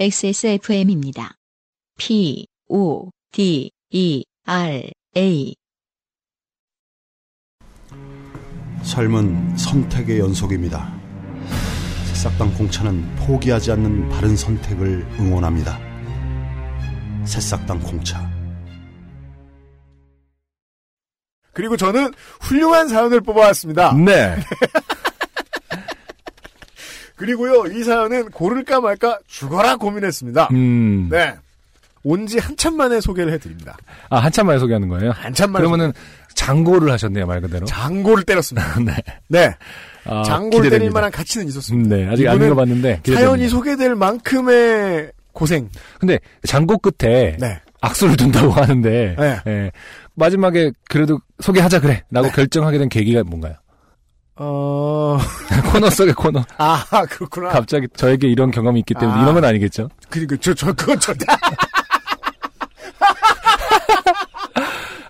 XSFM입니다. P, O, D, E, R, A. 삶은 선택의 연속입니다. 새싹당 공차는 포기하지 않는 바른 선택을 응원합니다. 새싹당 공차. 그리고 저는 훌륭한 사연을 뽑아왔습니다. 네. 그리고요, 이 사연은 고를까 말까 죽어라 고민했습니다. 음. 네. 온지 한참 만에 소개를 해드립니다. 아, 한참 만에 소개하는 거예요? 한참 만에. 그러면은 장고를 하셨네요, 말 그대로. 장고를 때렸습니다. 네. 네. 아, 장고를 기대됩니다. 때릴 만한 가치는 음, 있었습니다. 네. 아직 안 읽어봤는데. 기대됩니다. 사연이 소개될 만큼의 고생. 근데 장고 끝에 네. 악수를 둔다고 하는데 네. 예. 마지막에 그래도 소개하자 그래 라고 결정하게 된 계기가 뭔가요? 어, 코너 속의 코너. 아, 그렇구나. 갑자기 저에게 이런 경험이 있기 때문에 아. 이런 건 아니겠죠? 그니까, 저, 저, 그건 저,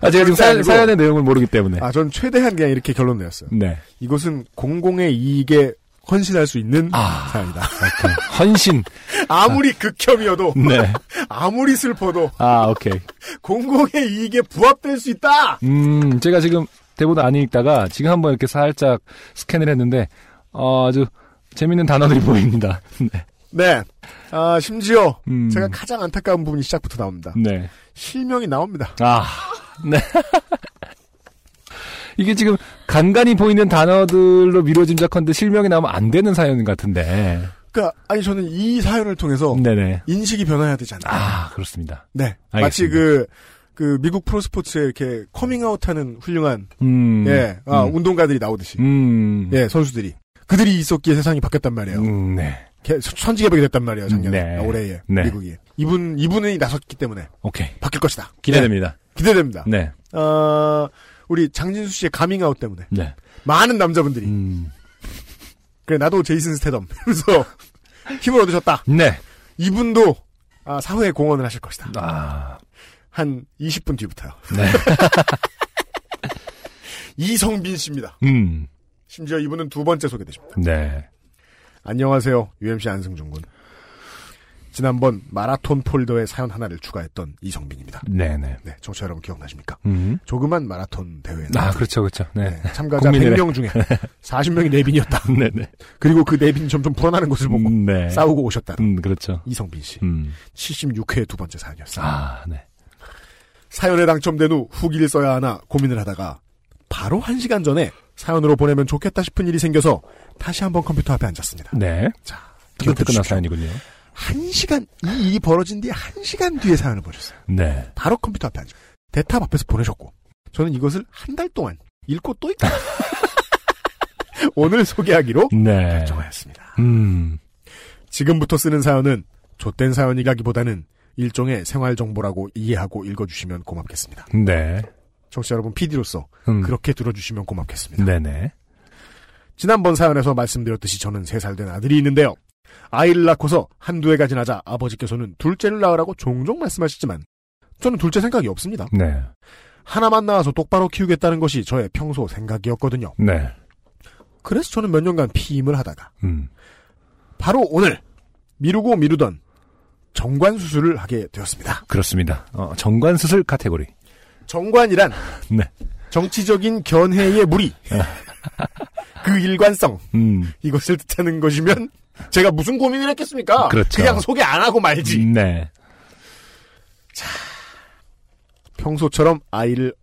아, 제가 지금 사연. 사연의 내용을 모르기 때문에. 아, 전 최대한 그냥 이렇게 결론 내었어요. 네. 이것은 공공의 이익에 헌신할 수 있는 아. 사연이다. 오케이. 헌신. 아무리 극혐이어도, 네. 아무리 슬퍼도, 아, 오케이. 공공의 이익에 부합될 수 있다! 음, 제가 지금 대본 안 읽다가 지금 한번 이렇게 살짝 스캔을 했는데, 어, 아주 재밌는 단어들이 보입니다. 네. 네. 아, 심지어, 음. 제가 가장 안타까운 부분이 시작부터 나옵니다. 네. 실명이 나옵니다. 아, 네. 이게 지금 간간히 보이는 단어들로 미뤄 짐작컨대 실명이 나오면 안 되는 사연 같은데. 그니까, 아니, 저는 이 사연을 통해서 네네. 인식이 변화해야 않나. 아, 그렇습니다. 네. 마치 알겠습니다. 그, 그, 미국 프로스포츠에 이렇게 커밍아웃 하는 훌륭한, 음. 예, 아, 음. 운동가들이 나오듯이. 음. 예, 선수들이. 그들이 있었기에 세상이 바뀌었단 말이에요. 음, 네. 개- 천지개벽이 됐단 말이에요, 작년에. 네. 아, 올해에. 네. 미국이. 이분, 이분이 나섰기 때문에 오케이. 바뀔 것이다. 기대됩니다. 네, 기대됩니다. 네. 어, 우리 장진수 씨의 커밍아웃 때문에. 네. 많은 남자분들이. 음. 그래, 나도 제이슨 스테덤. 그래서 힘을 얻으셨다. 네. 이분도, 아, 사회에 공헌을 하실 것이다. 아, 한 20분 뒤부터요. 네. 이성빈 씨입니다. 음. 심지어 이분은 두 번째 소개되십니다. 네. 안녕하세요. UMC 안승준 군. 지난번 마라톤 폴더에 사연 하나를 추가했던 이성빈입니다. 네네. 네, 청취자 여러분 기억나십니까? 음. 조그만 마라톤 대회에 아, 그렇죠, 그렇죠. 네. 네, 참가자 국민의회. 100명 중에 40명이 내빈이었다. 네네. 그리고 그 내빈이 점점 불어나는 것을 보고 음, 네. 싸우고 오셨다. 음, 그렇죠. 이성빈 씨. 음. 76회 두 번째 사연이었어요. 아, 네. 사연에 당첨된 후 후기를 써야 하나 고민을 하다가 바로 한 시간 전에 사연으로 보내면 좋겠다 싶은 일이 생겨서 다시 한번 컴퓨터 앞에 앉았습니다. 네. 자, 주십시오. 사연이군요. 한 시간 이 일이 벌어진 뒤에 한 시간 뒤에 사연을 보셨어요. 네. 바로 컴퓨터 앞에 앉아. 대탑 앞에서 보내셨고 저는 이것을 한 달 동안 읽고 또 읽고 오늘 소개하기로 네. 결정하였습니다. 음. 지금부터 쓰는 사연은 좆된 사연이라기보다는 일종의 생활 정보라고 이해하고 읽어주시면 고맙겠습니다. 네. 청취자 여러분 PD로서 음. 그렇게 들어주시면 고맙겠습니다. 네네. 지난번 사연에서 말씀드렸듯이 저는 3살 된 아들이 있는데요. 아이를 낳고서 한두 해가 지나자 아버지께서는 둘째를 낳으라고 종종 말씀하시지만 저는 둘째 생각이 없습니다. 네. 하나만 낳아서 똑바로 키우겠다는 것이 저의 평소 생각이었거든요. 네. 그래서 저는 몇 년간 피임을 하다가 음. 바로 오늘 미루고 미루던 정관 수술을 하게 되었습니다. 그렇습니다. 어, 정관 수술 카테고리. 정관이란 네. 정치적인 견해의 무리, 그 일관성 음. 이것을 뜻하는 것이면 제가 무슨 고민을 했겠습니까? 그렇죠. 냥 소개 안 하고 말지. 네. 평소처럼 아이를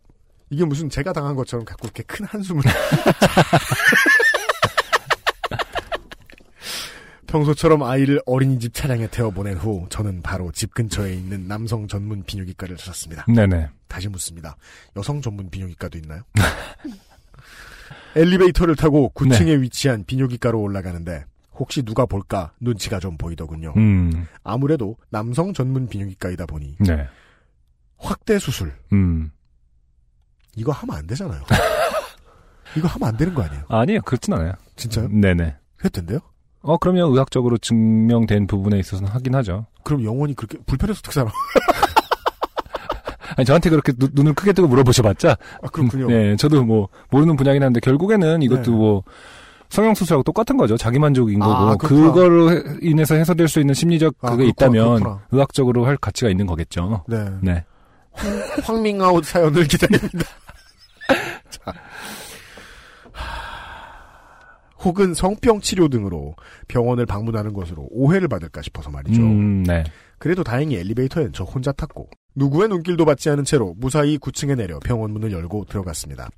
이게 무슨 제가 당한 것처럼 갖고 이렇게 큰 한숨을 평소처럼 아이를 어린이집 차량에 태워 보낸 후 저는 바로 집 근처에 있는 남성 전문 비뇨기과를 찾았습니다. 네네. 다시 묻습니다. 여성 전문 비뇨기과도 있나요? 엘리베이터를 타고 9층에 네. 위치한 비뇨기과로 올라가는데 혹시 누가 볼까 눈치가 좀 보이더군요. 음. 아무래도 남성 전문 비뇨기과이다 보니 네. 확대 수술 음. 이거 하면 안 되잖아요. 이거 하면 안 되는 거 아니에요? 아니에요. 그렇진 않아요. 진짜요? 네네. 했던데요? 어, 그럼요. 의학적으로 증명된 부분에 있어서는 하긴 하죠. 그럼 영원히 그렇게 불편해서 어떻게 살아? 아니, 저한테 그렇게 눈- 눈을 크게 뜨고 물어보셔봤자. 아, 그렇군요. 네, 저도 뭐, 모르는 분야긴 한데, 결국에는 이것도 네. 뭐, 성형수술하고 똑같은 거죠. 자기 만족인 거고. 아, 그렇구나. 그거로 해- 인해서 해소될 수 있는 심리적 아, 그게 그렇구나, 있다면 그렇구나. 의학적으로 할 가치가 있는 거겠죠. 네. 네. 황밍아웃 사연을 기다립니다. 자. 하, 혹은 성병 치료 등으로 병원을 방문하는 것으로 오해를 받을까 싶어서 말이죠. 음, 네. 그래도 다행히 엘리베이터엔 저 혼자 탔고 누구의 눈길도 받지 않은 채로 무사히 9층에 내려 병원 문을 열고 들어갔습니다.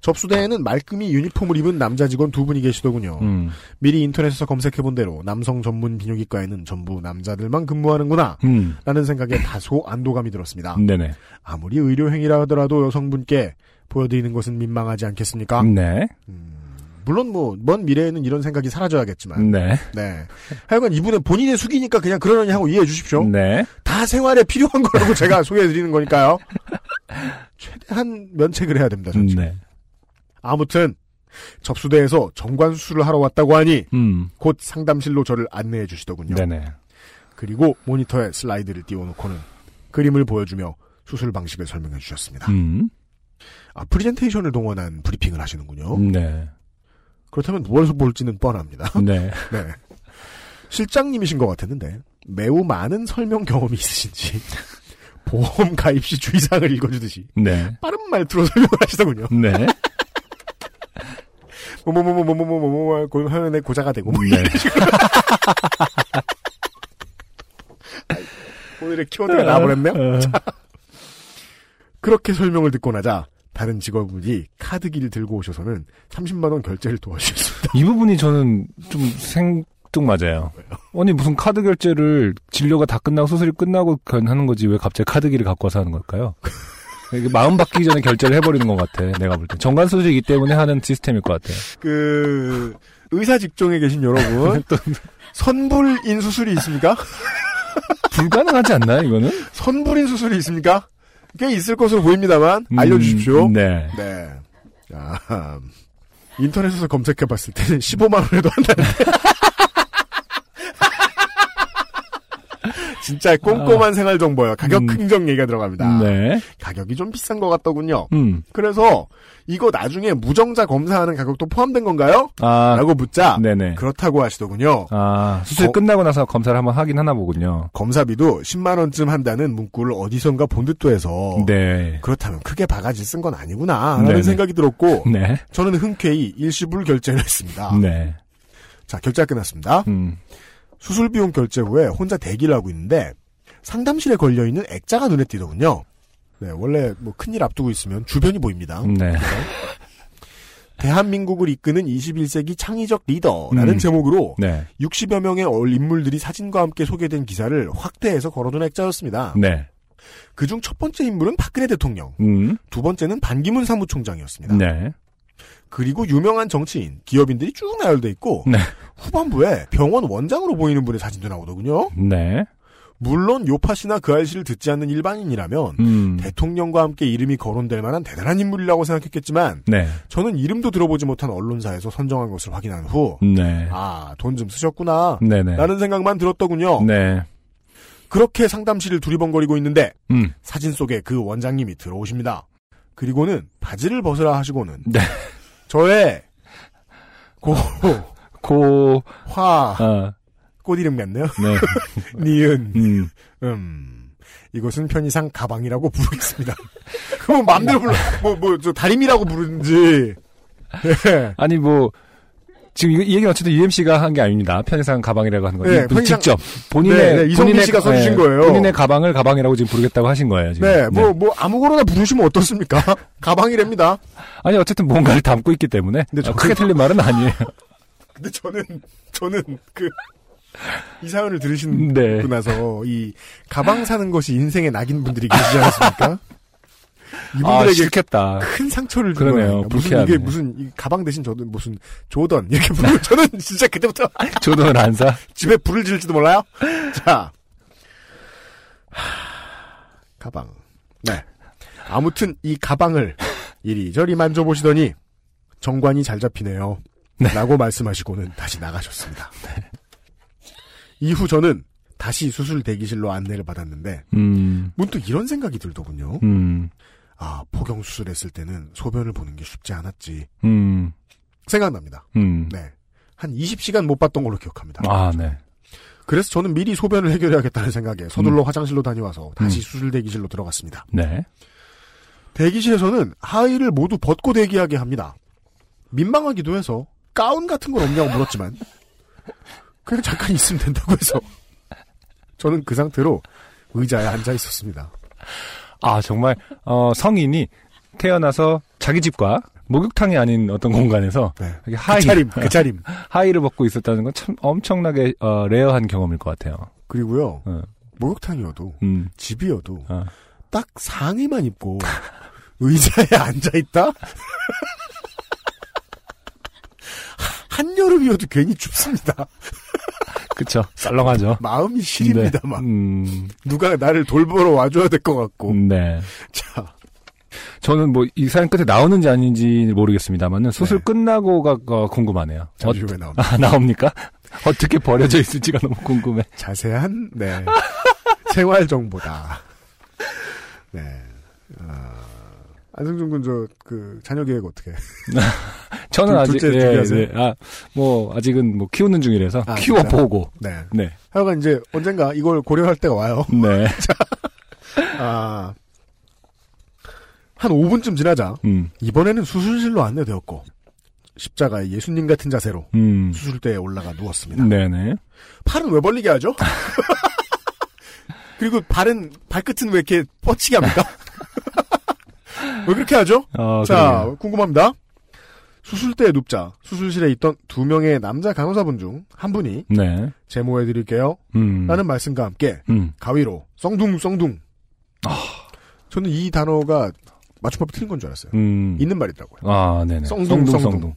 접수대에는 말끔히 유니폼을 입은 남자 직원 두 분이 계시더군요. 음. 미리 인터넷에서 검색해본 대로 남성 전문 비뇨기과에는 전부 남자들만 근무하는구나 음. 라는 생각에 다소 안도감이 들었습니다. 네네. 아무리 의료행위라 하더라도 여성분께 보여드리는 것은 민망하지 않겠습니까? 네. 물론 뭐 먼 미래에는 이런 생각이 사라져야겠지만 네. 네. 하여간 이분은 본인의 숙이니까 그냥 그러려니 하고 이해해 주십시오. 네. 다 생활에 필요한 거라고 제가 소개해 드리는 거니까요. 최대한 면책을 해야 됩니다. 전 지금. 네. 아무튼 접수대에서 정관 수술을 하러 왔다고 하니 음. 곧 상담실로 저를 안내해 주시더군요. 네네. 그리고 모니터에 슬라이드를 띄워놓고는 그림을 보여주며 수술 방식을 설명해 주셨습니다. 음. 아, 프리젠테이션을 동원한 브리핑을 하시는군요. 네. 그렇다면 무엇을 볼지는 뻔합니다. 네. 네. 실장님이신 것 같았는데 매우 많은 설명 경험이 있으신지 보험 가입 시 주의사항을 읽어주듯이 네. 빠른 말투로 설명을 하시더군요. 네. 뭐뭐뭐뭐뭐뭐뭐뭐 내 고자가 되고 뭐 네. 오늘의 키워드가 나와버렸네요. 어. 그렇게 설명을 듣고 나자 다른 직원분이 카드기를 들고 오셔서는 30만 원 결제를 도와주셨습니다. 이 부분이 저는 좀 생뚱 맞아요. 아니 무슨 카드 결제를 진료가 다 끝나고 수술이 끝나고 하는 거지 왜 갑자기 카드기를 갖고 와서 하는 걸까요? 마음 바뀌기 전에 결제를 해버리는 것 같아. 내가 볼 때. 정관 수술이기 때문에 하는 시스템일 것 같아요. 그 의사 직종에 계신 여러분 선불인 수술이 있습니까? 불가능하지 않나요, 이거는? 선불인 수술이 있습니까? 꽤 있을 것으로 보입니다만 음, 알려주십시오. 네. 네. 아, 인터넷에서 검색해봤을 때는 15만 원에도 한다는데. 진짜 꼼꼼한 생활 정보예요. 가격 음. 흥정 얘기가 들어갑니다. 네. 가격이 좀 비싼 것 같더군요. 음. 그래서 이거 나중에 무정자 검사하는 가격도 포함된 건가요? 아, 라고 묻자 네네. 그렇다고 하시더군요. 아, 수술 거- 끝나고 나서 검사를 한번 하긴 하나 보군요. 검사비도 10만 원쯤 한다는 문구를 어디선가 본 듯도 해서 네. 그렇다면 크게 바가지 쓴 건 아니구나 라는 네네. 생각이 들었고 네. 저는 흔쾌히 일시불 결제를 했습니다. 네. 자 결제가 끝났습니다. 음. 수술 비용 결제 후에 혼자 대기를 하고 있는데 상담실에 걸려 있는 액자가 눈에 띄더군요. 네, 원래 뭐 큰일 앞두고 있으면 주변이 보입니다. 네. 대한민국을 이끄는 21세기 창의적 리더라는 음. 제목으로 네. 60여 명의 얼 인물들이 사진과 함께 소개된 기사를 확대해서 걸어둔 액자였습니다. 네. 그중 첫 번째 인물은 박근혜 대통령, 음. 두 번째는 반기문 사무총장이었습니다. 네. 그리고 유명한 정치인, 기업인들이 쭉 나열돼 있고 네. 후반부에 병원 원장으로 보이는 분의 사진도 나오더군요. 네. 물론 요파 씨나 그 알씨를 듣지 않는 일반인이라면 음. 대통령과 함께 이름이 거론될 만한 대단한 인물이라고 생각했겠지만 네. 저는 이름도 들어보지 못한 언론사에서 선정한 것을 확인한 후 네. 아, 돈 좀 쓰셨구나. 네네. 라는 생각만 들었더군요. 네. 그렇게 상담실을 두리번거리고 있는데 음. 사진 속에 그 원장님이 들어오십니다. 그리고는 바지를 벗으라 하시고는 네. 저의 고, 고, 화, 아, 꽃 이름 같네요. 네. 니은, 음. 음. 이것은 편의상 가방이라고 부르겠습니다. 그럼 마음대로 불러, 뭐, 뭐, 저 다림이라고 부르는지. 예. 아니, 뭐, 지금 이, 이 얘기는 어쨌든 UMC가 한 게 아닙니다. 편의상 가방이라고 하는 거예요. 네, 직접. 본인의, 네, 네, 이성민 씨가 써주신 네, 거예요. 본인의 가방을 가방이라고 지금 부르겠다고 하신 거예요, 지금. 네, 뭐, 뭐, 아무거나 부르시면 어떻습니까? 가방이랍니다. 아니, 어쨌든 뭔가를 담고 있기 때문에. 근데 아, 저는- 크게 틀린 말은 아니에요. 근데 저는, 저는 그, 이 사연을 들으신 네. 고 나서, 이, 가방 사는 것이 인생의 낙인 분들이 계시지 않습니까? 아, 이분들에게 싫겠다. 큰 상처를 준 그러네요. 거예요. 무슨. 이게 무슨 이 가방 대신 저도 무슨 조던 이렇게 부르고 저는 진짜 그때부터 조던을 안 사? 집에 불을 지를지도 몰라요. 자, 하, 가방. 네. 아무튼 이 가방을 이리저리 만져보시더니 정관이 잘 잡히네요. 라고 말씀하시고는 다시 나가셨습니다. 이후 저는 다시 수술 대기실로 안내를 받았는데 음, 문득 이런 생각이 들더군요. 음, 아 포경 수술했을 때는 소변을 보는 게 쉽지 않았지 음, 생각납니다. 음. 네. 한 20시간 못 봤던 걸로 기억합니다. 아, 네. 그래서 저는 미리 소변을 해결해야겠다는 생각에 서둘러 음. 화장실로 다녀와서 다시 음. 수술 대기실로 들어갔습니다. 네. 대기실에서는 하의를 모두 벗고 대기하게 합니다. 민망하기도 해서 가운 같은 건 없냐고 물었지만 그냥 잠깐 있으면 된다고 해서 저는 그 상태로 의자에 앉아 있었습니다. 아, 정말, 어, 성인이 태어나서 자기 집과 목욕탕이 아닌 어떤 공간에서 네. 이렇게 하의, 그 차림, 그 차림. 하의를 벗고 있었다는 건 참 엄청나게, 어, rare한 경험일 것 같아요. 그리고요, 어, 목욕탕이어도, 음, 집이어도, 어. 딱 상의만 입고, 의자에 앉아있다? 한여름이어도 괜히 춥습니다. 그쵸. 썰렁하죠. 마음이 시립니다, 네. 막. 음, 누가 나를 돌보러 와줘야 될 것 같고. 네. 자, 저는 뭐 이 사연 끝에 나오는지 아닌지 모르겠습니다만은 수술 네. 끝나고가 어, 궁금하네요. 잠시 어, 후에 나옵니다. 아, 나옵니까? 어떻게 버려져 있을지가 너무 궁금해. 자세한, 네. 생활 정보다. 네. 아, 안승준 군, 저, 그, 자녀 계획 어떻게? 저는 둘- 아직 둘째 예? 네. 아, 뭐 아직은 뭐 키우는 중이라서 아, 키워 진짜? 보고. 네. 네. 하여간 이제 언젠가 이걸 고려할 때가 와요. 네. 아. 한 5분쯤 지나자, 음. 이번에는 수술실로 안내되었고, 십자가의 예수님 같은 자세로 음. 수술대에 올라가 누웠습니다. 네네. 팔은 왜 벌리게 하죠? 그리고 발은, 발끝은 왜 이렇게 뻗치게 합니까? 왜 그렇게 하죠? 어, 자, 그러게요. 궁금합니다. 수술대에 눕자 수술실에 있던 두 명의 남자 간호사분 중 한 분이 네. 제모해 드릴게요. 음. 라는 말씀과 함께 음. 가위로 썽둥 썽둥. 저는 이 단어가 맞춤법이 틀린 건 줄 알았어요. 음. 있는 말이더라고요. 아, 네네. 썽둥, 썽둥, 썽둥. 썽둥.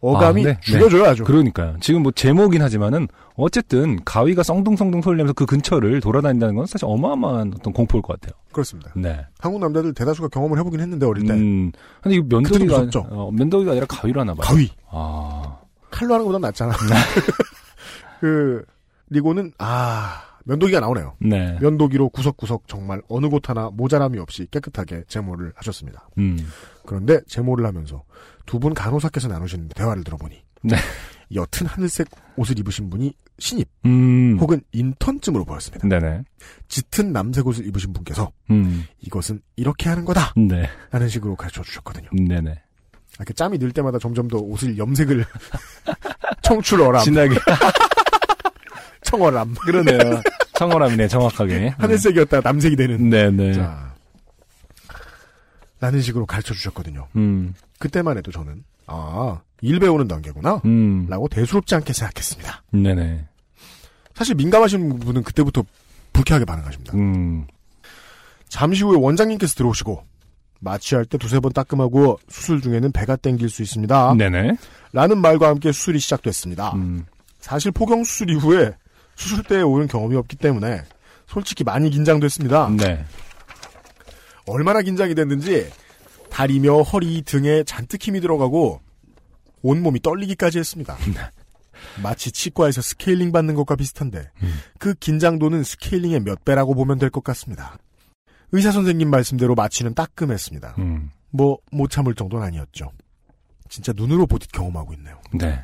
어감이 아, 네, 죽여줘요 아주. 그러니까요. 지금 뭐 제목이긴 하지만은 어쨌든 가위가 썽둥썽둥 소리를 내면서 그 근처를 돌아다닌다는 건 사실 어마어마한 어떤 공포일 것 같아요. 그렇습니다. 네. 한국 남자들 대다수가 경험을 해보긴 했는데 어릴 때 음. 근데 이거 그래도 면도기가 무섭죠? 어, 면도기가 아니라 가위로 하나 봐요. 가위 아. 칼로 하는 것보다 낫잖아. 그 리고는 아 면도기가 나오네요. 네. 면도기로 구석구석 정말 어느 곳 하나 모자람이 없이 깨끗하게 제모를 하셨습니다. 음. 그런데 제모를 하면서 두 분 간호사께서 나누신 대화를 들어보니 네. 옅은 하늘색 옷을 입으신 분이 신입 음. 혹은 인턴쯤으로 보였습니다. 네네. 짙은 남색 옷을 입으신 분께서 음. 이것은 이렇게 하는 거다 네. 라는 식으로 가르쳐 주셨거든요. 네네. 이렇게 짬이 늘 때마다 점점 더 옷을 염색을 청출어람, 진하게. 청어람 그러네요. 청어람이네, 정확하게. 하늘색이었다가 남색이 되는 네네. 자 라는 식으로 가르쳐 주셨거든요. 음. 그때만 해도 저는 아, 일 배우는 단계구나. 음. 라고 대수롭지 않게 생각했습니다. 네네. 사실 민감하신 분은 그때부터 불쾌하게 반응하십니다. 음. 잠시 후에 원장님께서 들어오시고 마취할 때 두세 번 따끔하고 수술 중에는 배가 땡길 수 있습니다. 네네. 라는 말과 함께 수술이 시작됐습니다. 음. 사실 포경 수술 이후에 수술대에 오른 경험이 없기 때문에 솔직히 많이 긴장됐습니다. 네. 얼마나 긴장이 됐는지 다리며 허리 등에 잔뜩 힘이 들어가고 온몸이 떨리기까지 했습니다. 마치 치과에서 스케일링 받는 것과 비슷한데 그 긴장도는 스케일링의 몇 배라고 보면 될 것 같습니다. 의사 선생님 말씀대로 마취는 따끔했습니다. 음. 뭐 못 참을 정도는 아니었죠. 진짜 눈으로 보듯 경험하고 있네요. 네.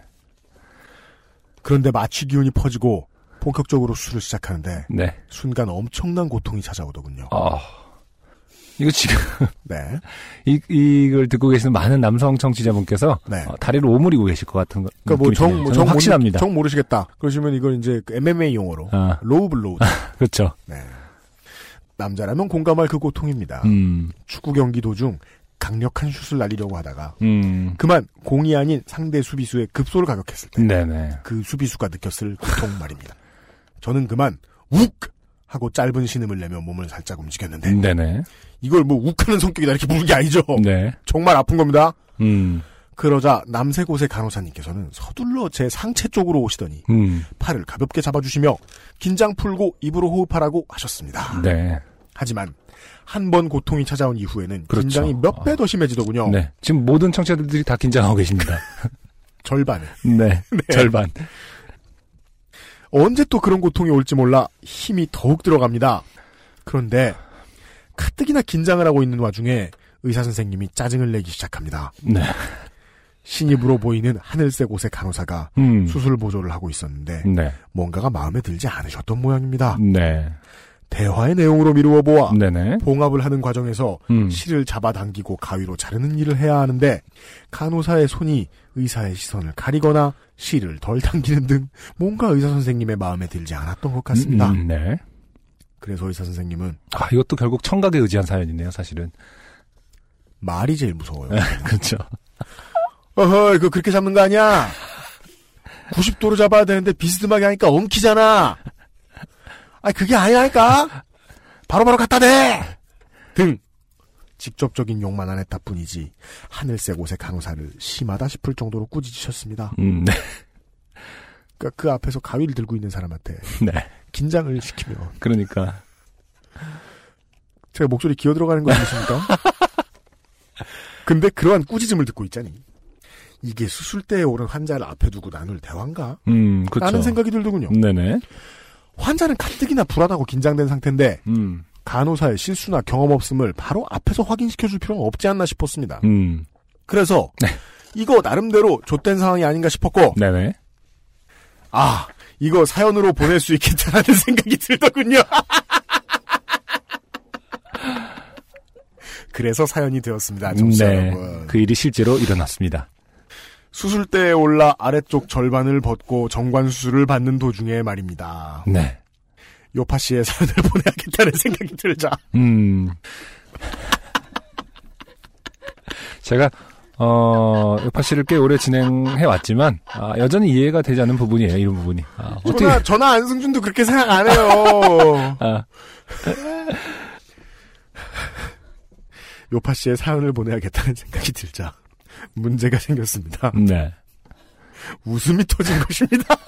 그런데 마취 기운이 퍼지고 본격적으로 수술을 시작하는데 네. 순간 엄청난 고통이 찾아오더군요. 아. 이거 지금, 네. 이, 이걸 듣고 계시는 많은 남성 청취자분께서 네. 어, 다리를 오므리고 계실 것 같은 거. 그러니까 뭐 정. 뭐 정, 확신합니다. 정 모르시겠다. 그러시면 이걸 이제 그 MMA 용어로 아, low blow. 그렇죠. 네. 남자라면 공감할 그 고통입니다. 음. 축구 경기 도중 강력한 슛을 날리려고 하다가 음. 그만 공이 아닌 상대 수비수의 급소를 가격했을 때 그. 수비수가 느꼈을 고통 말입니다. 저는 그만 욱 하고 짧은 신음을 내며 몸을 살짝 움직였는데 네네. 이걸 뭐 욱하는 성격이다 이렇게 부른 게 아니죠. 네. 정말 아픈 겁니다. 음. 그러자 남색 옷의 간호사님께서는 서둘러 제 상체 쪽으로 오시더니 음. 팔을 가볍게 잡아주시며 긴장 풀고 입으로 호흡하라고 하셨습니다. 네. 하지만 한 번 고통이 찾아온 이후에는 그렇죠. 긴장이 몇 배 더 심해지더군요. 네. 지금 모든 청취자들이 다 긴장하고 계십니다. 절반에. 네. 절반. 언제 또 그런 고통이 올지 몰라 힘이 더욱 들어갑니다. 그런데 가뜩이나 긴장을 하고 있는 와중에 의사 선생님이 짜증을 내기 시작합니다. 네. 신입으로 보이는 하늘색 옷의 간호사가 음. 수술 보조를 하고 있었는데 네. 뭔가가 마음에 들지 않으셨던 모양입니다. 네. 대화의 내용으로 미루어 보아 네네. 봉합을 하는 과정에서 음. 실을 잡아당기고 가위로 자르는 일을 해야 하는데 간호사의 손이 의사의 시선을 가리거나 실을 덜 당기는 등 뭔가 의사 선생님의 마음에 들지 않았던 것 같습니다. 음, 네. 그래서 의사 선생님은 아, 이것도 결국 청각에 의지한 사연이네요, 사실은. 말이 제일 무서워요. 그렇죠. 어허, 이거 그렇게 잡는 거 아니야? 90도로 잡아야 되는데 비스듬하게 하니까 엉키잖아. 아니, 그게 아니라니까? 바로 바로 갖다 대! 등. 직접적인 욕만 안 했다 뿐이지, 하늘색 옷의 간호사를 심하다 싶을 정도로 꾸짖으셨습니다. 음, 네. 그러니까 그 앞에서 가위를 들고 있는 사람한테 네. 긴장을 시키며, 그러니까. 제가 목소리 기어 들어가는 거 아니십니까? 근데 그러한 꾸짖음을 듣고 있자니, 이게 수술대에 오른 환자를 앞에 두고 나눌 대화인가? 음, 그렇죠. 라는 생각이 들더군요. 네네. 환자는 가뜩이나 불안하고 긴장된 상태인데 음, 간호사의 실수나 경험 없음을 바로 앞에서 확인시켜줄 필요는 없지 않나 싶었습니다. 음, 그래서 이거 나름대로 좆된 상황이 아닌가 싶었고 네네. 아 이거 사연으로 보낼 수 있겠다라는 생각이 들더군요. 그래서 사연이 되었습니다. 정치 네. 여러분. 그 일이 실제로 일어났습니다. 수술대에 올라 아래쪽 절반을 벗고 정관 수술을 받는 도중에 말입니다. 네. 요파 씨의 사연을 보내야겠다는 생각이 들자. 음. 제가, 어, 요파 씨를 꽤 오래 진행해 왔지만, 아, 여전히 이해가 되지 않는 부분이에요, 이런 부분이. 아, 어떻게, 전화, 전화 안승준도 그렇게 생각 안 해요. 아, 요파 씨의 사연을 보내야겠다는 생각이 들자 문제가 생겼습니다. 네. 웃음이 터진 것입니다.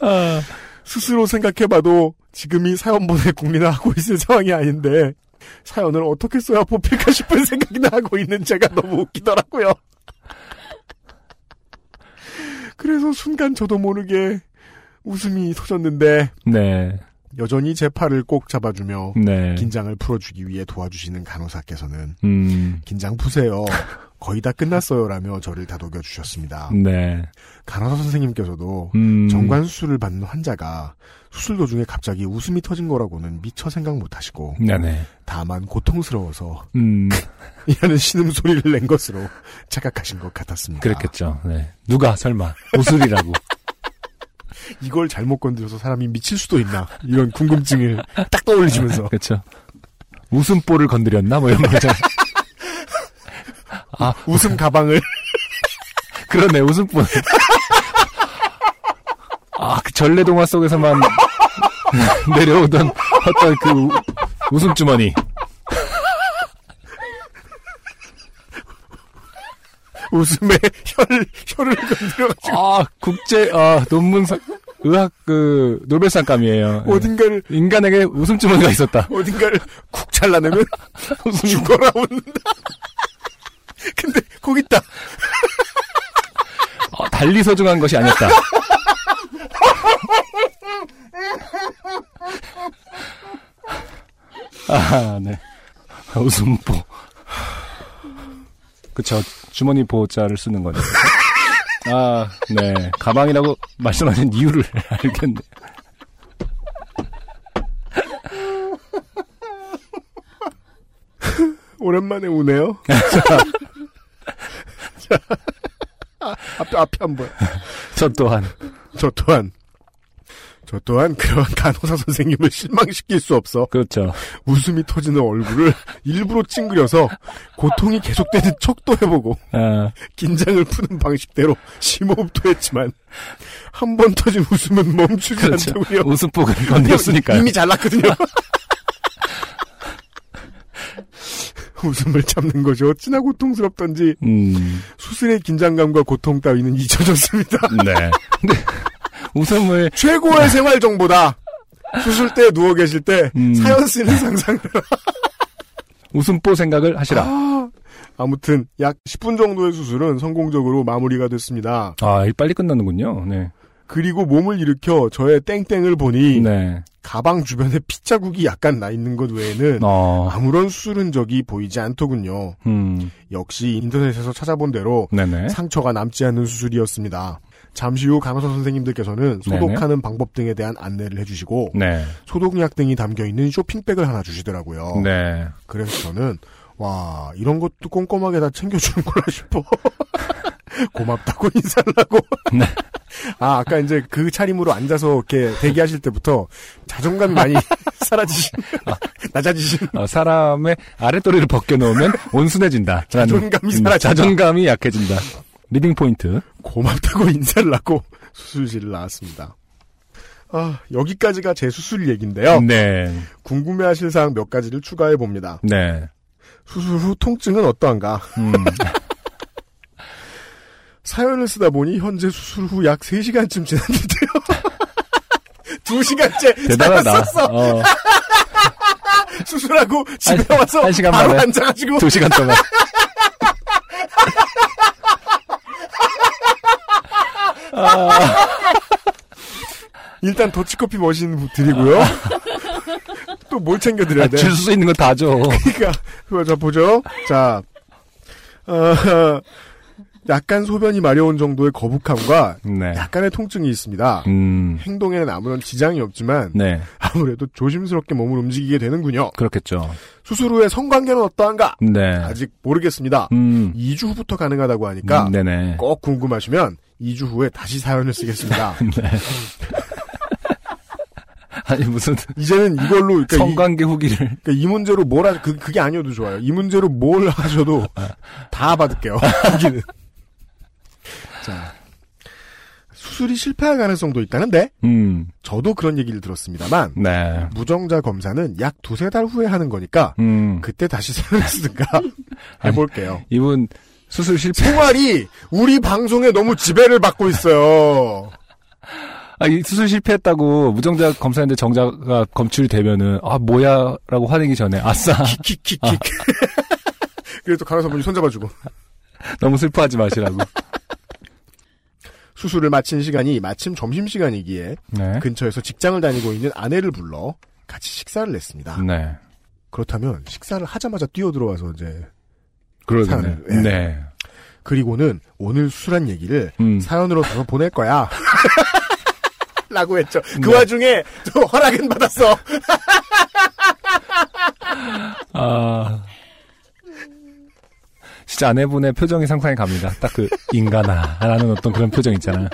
아, 스스로 생각해봐도 지금이 사연 보낼 국리나 하고 있을 상황이 아닌데 사연을 어떻게 써야 뽑힐까 싶은 생각이나 하고 있는 제가 너무 웃기더라고요. 그래서 순간 저도 모르게 웃음이 터졌는데 네. 여전히 제 팔을 꼭 잡아주며 네. 긴장을 풀어주기 위해 도와주시는 간호사께서는 음, 긴장 푸세요. 거의 다 끝났어요라며 저를 다독여 주셨습니다. 네. 간호사 선생님께서도 음. 정관 수술을 받는 환자가 수술 도중에 갑자기 웃음이 터진 거라고는 미처 생각 못 하시고 네네. 다만 고통스러워서 음, 이라는 신음 소리를 낸 것으로 착각하신 것 같았습니다. 그랬겠죠. 네. 누가 설마 웃으리라고. 이걸 잘못 건드려서 사람이 미칠 수도 있나 이런 궁금증을 딱 떠올리시면서 그렇죠. 웃음볼을 건드렸나 뭐 이런 거죠. 아, 웃음 가방을 그러네 웃음볼. 아, 그 전래 동화 속에서만 내려오던 어떤 그 우- 웃음 주머니. 웃음에 혀를 혀를 건드려가지고 아, 국제 아 논문상 의학 그 노벨상감이에요. 예. 어딘가를 인간에게 웃음 주머니가 있었다. 어딘가를 쿡 잘라내면 죽어라 웃는다. 근데 거기 있다. 어, 달리 소중한 것이 아니었다. 아, 네. 웃음보. 그쵸. 주머니 보호자를 쓰는 거죠. 아, 네. 가방이라고 말씀하신 이유를 알겠네. 오랜만에 우네요. 자, 자, 아, 앞에 앞에 한번. 저 또한. 저 또한 저 또한 그런 간호사 선생님을 실망시킬 수 없어 그렇죠. 웃음이 터지는 얼굴을 일부러 찡그려서 고통이 계속되는 척도 해보고 아, 긴장을 푸는 방식대로 심호흡도 했지만 한 번 터진 웃음은 멈추지 그렇죠. 않더군요. 웃음복을 건드렸으니까요. 이미 잘났거든요. 웃음을 참는 것이 어찌나 고통스럽던지 음, 수술의 긴장감과 고통 따위는 잊혀졌습니다. 네. 웃음을 최고의 생활 정보다. 수술 때 누워 계실 때 음. 사연 쓰는 상상을 웃음보 생각을 하시라. 아, 아무튼 약 10분 정도의 수술은 성공적으로 마무리가 됐습니다. 아, 이 빨리 끝나는군요. 네. 그리고 몸을 일으켜 저의 땡땡을 보니 네. 가방 주변에 핏자국이 약간 나 있는 것 외에는 어. 아무런 수술 흔적이 보이지 않더군요. 음. 역시 인터넷에서 찾아본 대로 네네. 상처가 남지 않는 수술이었습니다. 잠시 후 간호사 선생님들께서는 소독하는 방법 등에 대한 안내를 해주시고 네. 소독약 등이 담겨 있는 쇼핑백을 하나 주시더라고요. 네. 그래서 저는 와 이런 것도 꼼꼼하게 다 챙겨주는 거라 싶어. 고맙다고 인사를 하고. 네. 아 아까 이제 그 차림으로 앉아서 이렇게 대기하실 때부터 자존감이 많이 사라지신, 낮아지신 어, 사람의 아랫도리를 벗겨놓으면 온순해진다. 자존감이 음, 사라진다. 자존감이 약해진다. reading point. 고맙다고 인사를 하고 수술실을 나왔습니다. 아 여기까지가 제 수술 얘기인데요. 네. 궁금해하실 사항 몇 가지를 추가해 봅니다. 네. 수술 후 통증은 어떠한가? 음. 사연을 쓰다 보니 현재 수술 후 약 3시간쯤 지났는데요. 2시간째 대단하다. 어, 수술하고 집에 한- 와서 한 시간 만에? 앉아가지고 두 시간 동안. 일단 더치커피 머신 드리고요. 또 뭘 챙겨드려야 아, 돼? 줄수 있는 거 다 줘. 그러니까 그거 자 보죠. 자, 어, 약간 소변이 마려운 정도의 거북함과 네. 약간의 통증이 있습니다. 음. 행동에는 아무런 지장이 없지만 네. 아무래도 조심스럽게 몸을 움직이게 되는군요. 그렇겠죠. 수술 후에 성관계는 어떠한가? 네. 아직 모르겠습니다. 음. 2주 후부터 가능하다고 하니까 음. 꼭 궁금하시면 2주 후에 다시 사연을 쓰겠습니다. 네. 아니, 무슨 이제는 이걸로 그러니까, 이, 성관계 후기를. 그러니까 이 문제로 뭘 하, 그, 그게 아니어도 좋아요. 이 문제로 뭘 하셔도 다 받을게요. 여기는. 자. 수술이 실패할 가능성도 있다는데 음. 저도 그런 얘기를 들었습니다만 네. 무정자 검사는 약 두세 달 후에 하는 거니까 음. 그때 다시 사연을 쓰든가 해볼게요. 이분 수술 실패. 생활이 우리 방송에 너무 지배를 받고 있어요. 아, 이 수술 실패했다고 무정자 검사했는데 정자가 검출이 되면은 아 뭐야라고 화내기 전에 아싸 킥킥킥킥. 그래도 간호사 분이 손잡아주고 너무 슬퍼하지 마시라고. 수술을 마친 시간이 마침 점심 시간이기에 네. 근처에서 직장을 다니고 있는 아내를 불러 같이 식사를 냈습니다. 네. 그렇다면 식사를 하자마자 뛰어 들어와서 이제 그러네. 사연을, 예. 네. 그리고는 오늘 수술한 얘기를 음. 사연으로 더 보낼 거야. 라고 했죠. 그 네. 와중에 또 허락은 받았어. 아. 진짜 아내분의 표정이 상상이 갑니다. 딱 그 인간아 라는 어떤 그런 표정 있잖아요.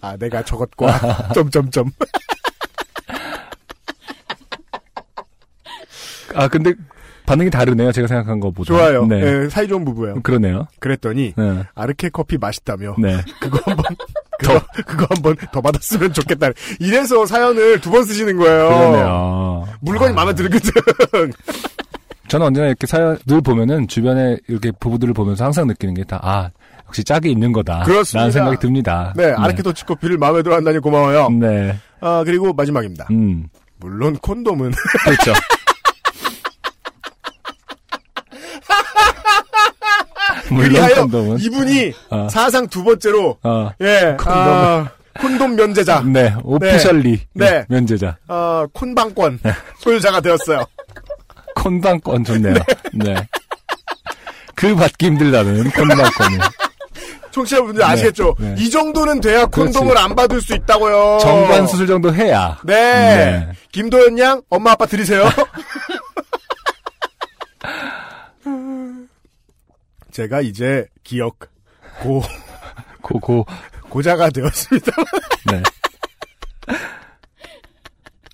아, 내가 저것과 점점점. 아 근데 반응이 다르네요. 제가 생각한 것보다. 좋아요. 네. 예, 사이 좋은 부부예요. 그러네요. 그랬더니 네. 아르케 커피 맛있다며 네. 그거 한번 그거 그거 한번 더 받았으면 좋겠다. 이래서 사연을 두 번 쓰시는 거예요. 그러네요. 물건이 아. 마음에 들거든. 저는 언제나 이렇게 사연을 보면은 주변에 이렇게 부부들을 보면서 항상 느끼는 게 다, 아, 역시 짝이 있는 거다. 그렇습니다. 라는 생각이 듭니다. 네, 아르케 더치 커피를 마음에 들어 한다니 고마워요. 네. 아, 그리고 마지막입니다. 음. 물론 콘돔은 그렇죠. 물론 그리하여 콘돔은. 이분이 어. 사상 두 번째로 어. 예, 콘돔. 아, 콘돔 면제자, 네. 오피셜리. 네. 면제자. 아, 콘방권 네. 소유자가 되었어요. 콘방권 좋네요. 네. 그 받기 힘들다는 콘방권을. 청취자분들 아시겠죠? 네. 이 정도는 돼야. 콘돔을 안 받을 수 있다고요. 정관 수술 정도 해야. 네. 네. 김도현 양, 엄마 아빠 들이세요. 제가 이제 기억 고 고고. 고자가 되었습니다. 네.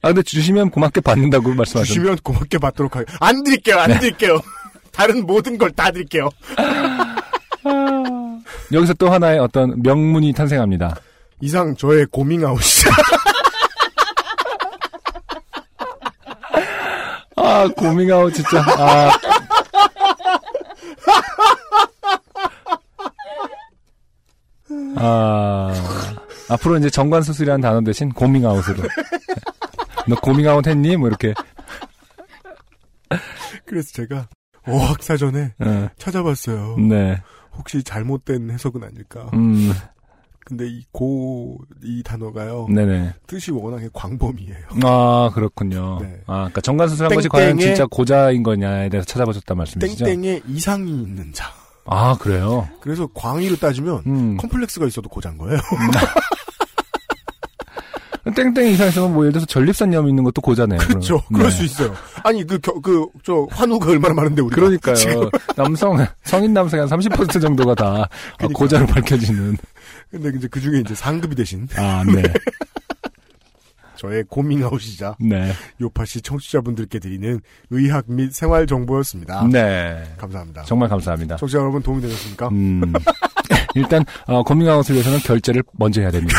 아, 근데 주시면 고맙게 받는다고 말씀하셨는데. 주시면 고맙게 받도록 하겠. 안 드릴게요. 안 드릴게요. 다른 모든 걸 다 드릴게요. 여기서 또 하나의 어떤 명문이 탄생합니다. 이상 저의 고밍아웃이 아, 고밍아웃 진짜. 아. 아. 앞으로 이제 정관 수술이라는 단어 대신 고밍아웃으로. 너 고밍아웃 했니? 뭐 이렇게. 그래서 제가 어학사전에 어, 찾아봤어요. 네. 혹시 잘못된 해석은 아닐까. 음. 근데 이 고, 이 단어가요. 네네. 뜻이 워낙에 광범위해요. 아, 그렇군요. 네. 아, 그러니까 정관수술한 것이 과연 진짜 고자인 거냐에 대해서 찾아보셨단 말씀이시죠? 땡땡에 이상이 있는 자. 아, 그래요? 그래서 광의로 따지면 음. 컴플렉스가 있어도 고자인 거예요. 땡땡 이상에서는 뭐 예를 들어서 전립선염 있는 것도 고자네요. 그렇죠. 그러면. 그럴 네. 수 있어요. 아니 그 그 저 환우가 얼마나 많은데 우리가 그러니까요. 지금. 남성, 성인 남성의 한 30% 정도가 다 아, 그러니까요. 고자로 밝혀지는. 근데 이제 그 중에 이제 상급이 되신 아, 네. 저의 고밍아웃이자 네. 요파시 청취자분들께 드리는 의학 및 생활 정보였습니다. 네. 감사합니다. 정말 감사합니다. 청취자 여러분 도움이 되셨습니까? 음. 일단, 어, 고민아웃을 위해서는 결제를 먼저 해야 됩니다.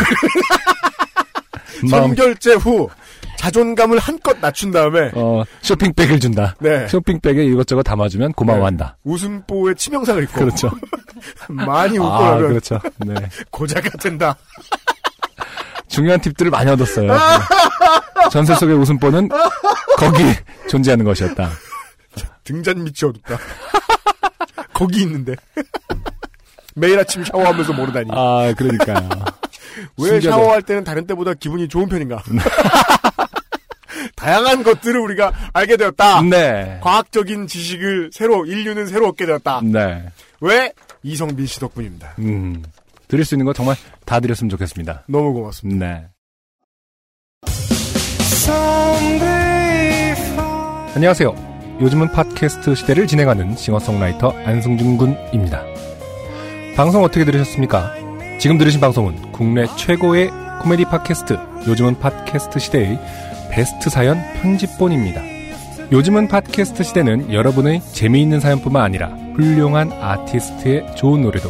선결제 후 자존감을 한껏 낮춘 다음에 어, 쇼핑백을 준다. 네 쇼핑백에 이것저것 담아주면 고마워한다. 웃음보에 치명상을 입고 그렇죠. 많이 웃고 아, 그렇죠. 네. 고자가 된다. 중요한 팁들을 많이 얻었어요. 네. 전설 속의 웃음보는 거기 존재하는 것이었다. 등잔 밑이 어둡다. 거기 있는데 매일 아침 샤워하면서 모르다니. 아, 그러니까요. 왜 숨겨져. 샤워할 때는 다른 때보다 기분이 좋은 편인가? 다양한 것들을 우리가 알게 되었다. 네. 과학적인 지식을 새로 인류는 새로 얻게 되었다. 네. 왜 이성빈 씨 덕분입니다. 음. 드릴 수 있는 거 정말 다 드렸으면 좋겠습니다. 너무 고맙습니다. 네. 안녕하세요. 요즘은 팟캐스트 시대를 진행하는 싱어송라이터 안승준 군입니다. 방송 어떻게 들으셨습니까? 지금 들으신 방송은 국내 최고의 코미디 팟캐스트 요즘은 팟캐스트 시대의 베스트 사연 편집본입니다. 요즘은 팟캐스트 시대는 여러분의 재미있는 사연뿐만 아니라 훌륭한 아티스트의 좋은 노래도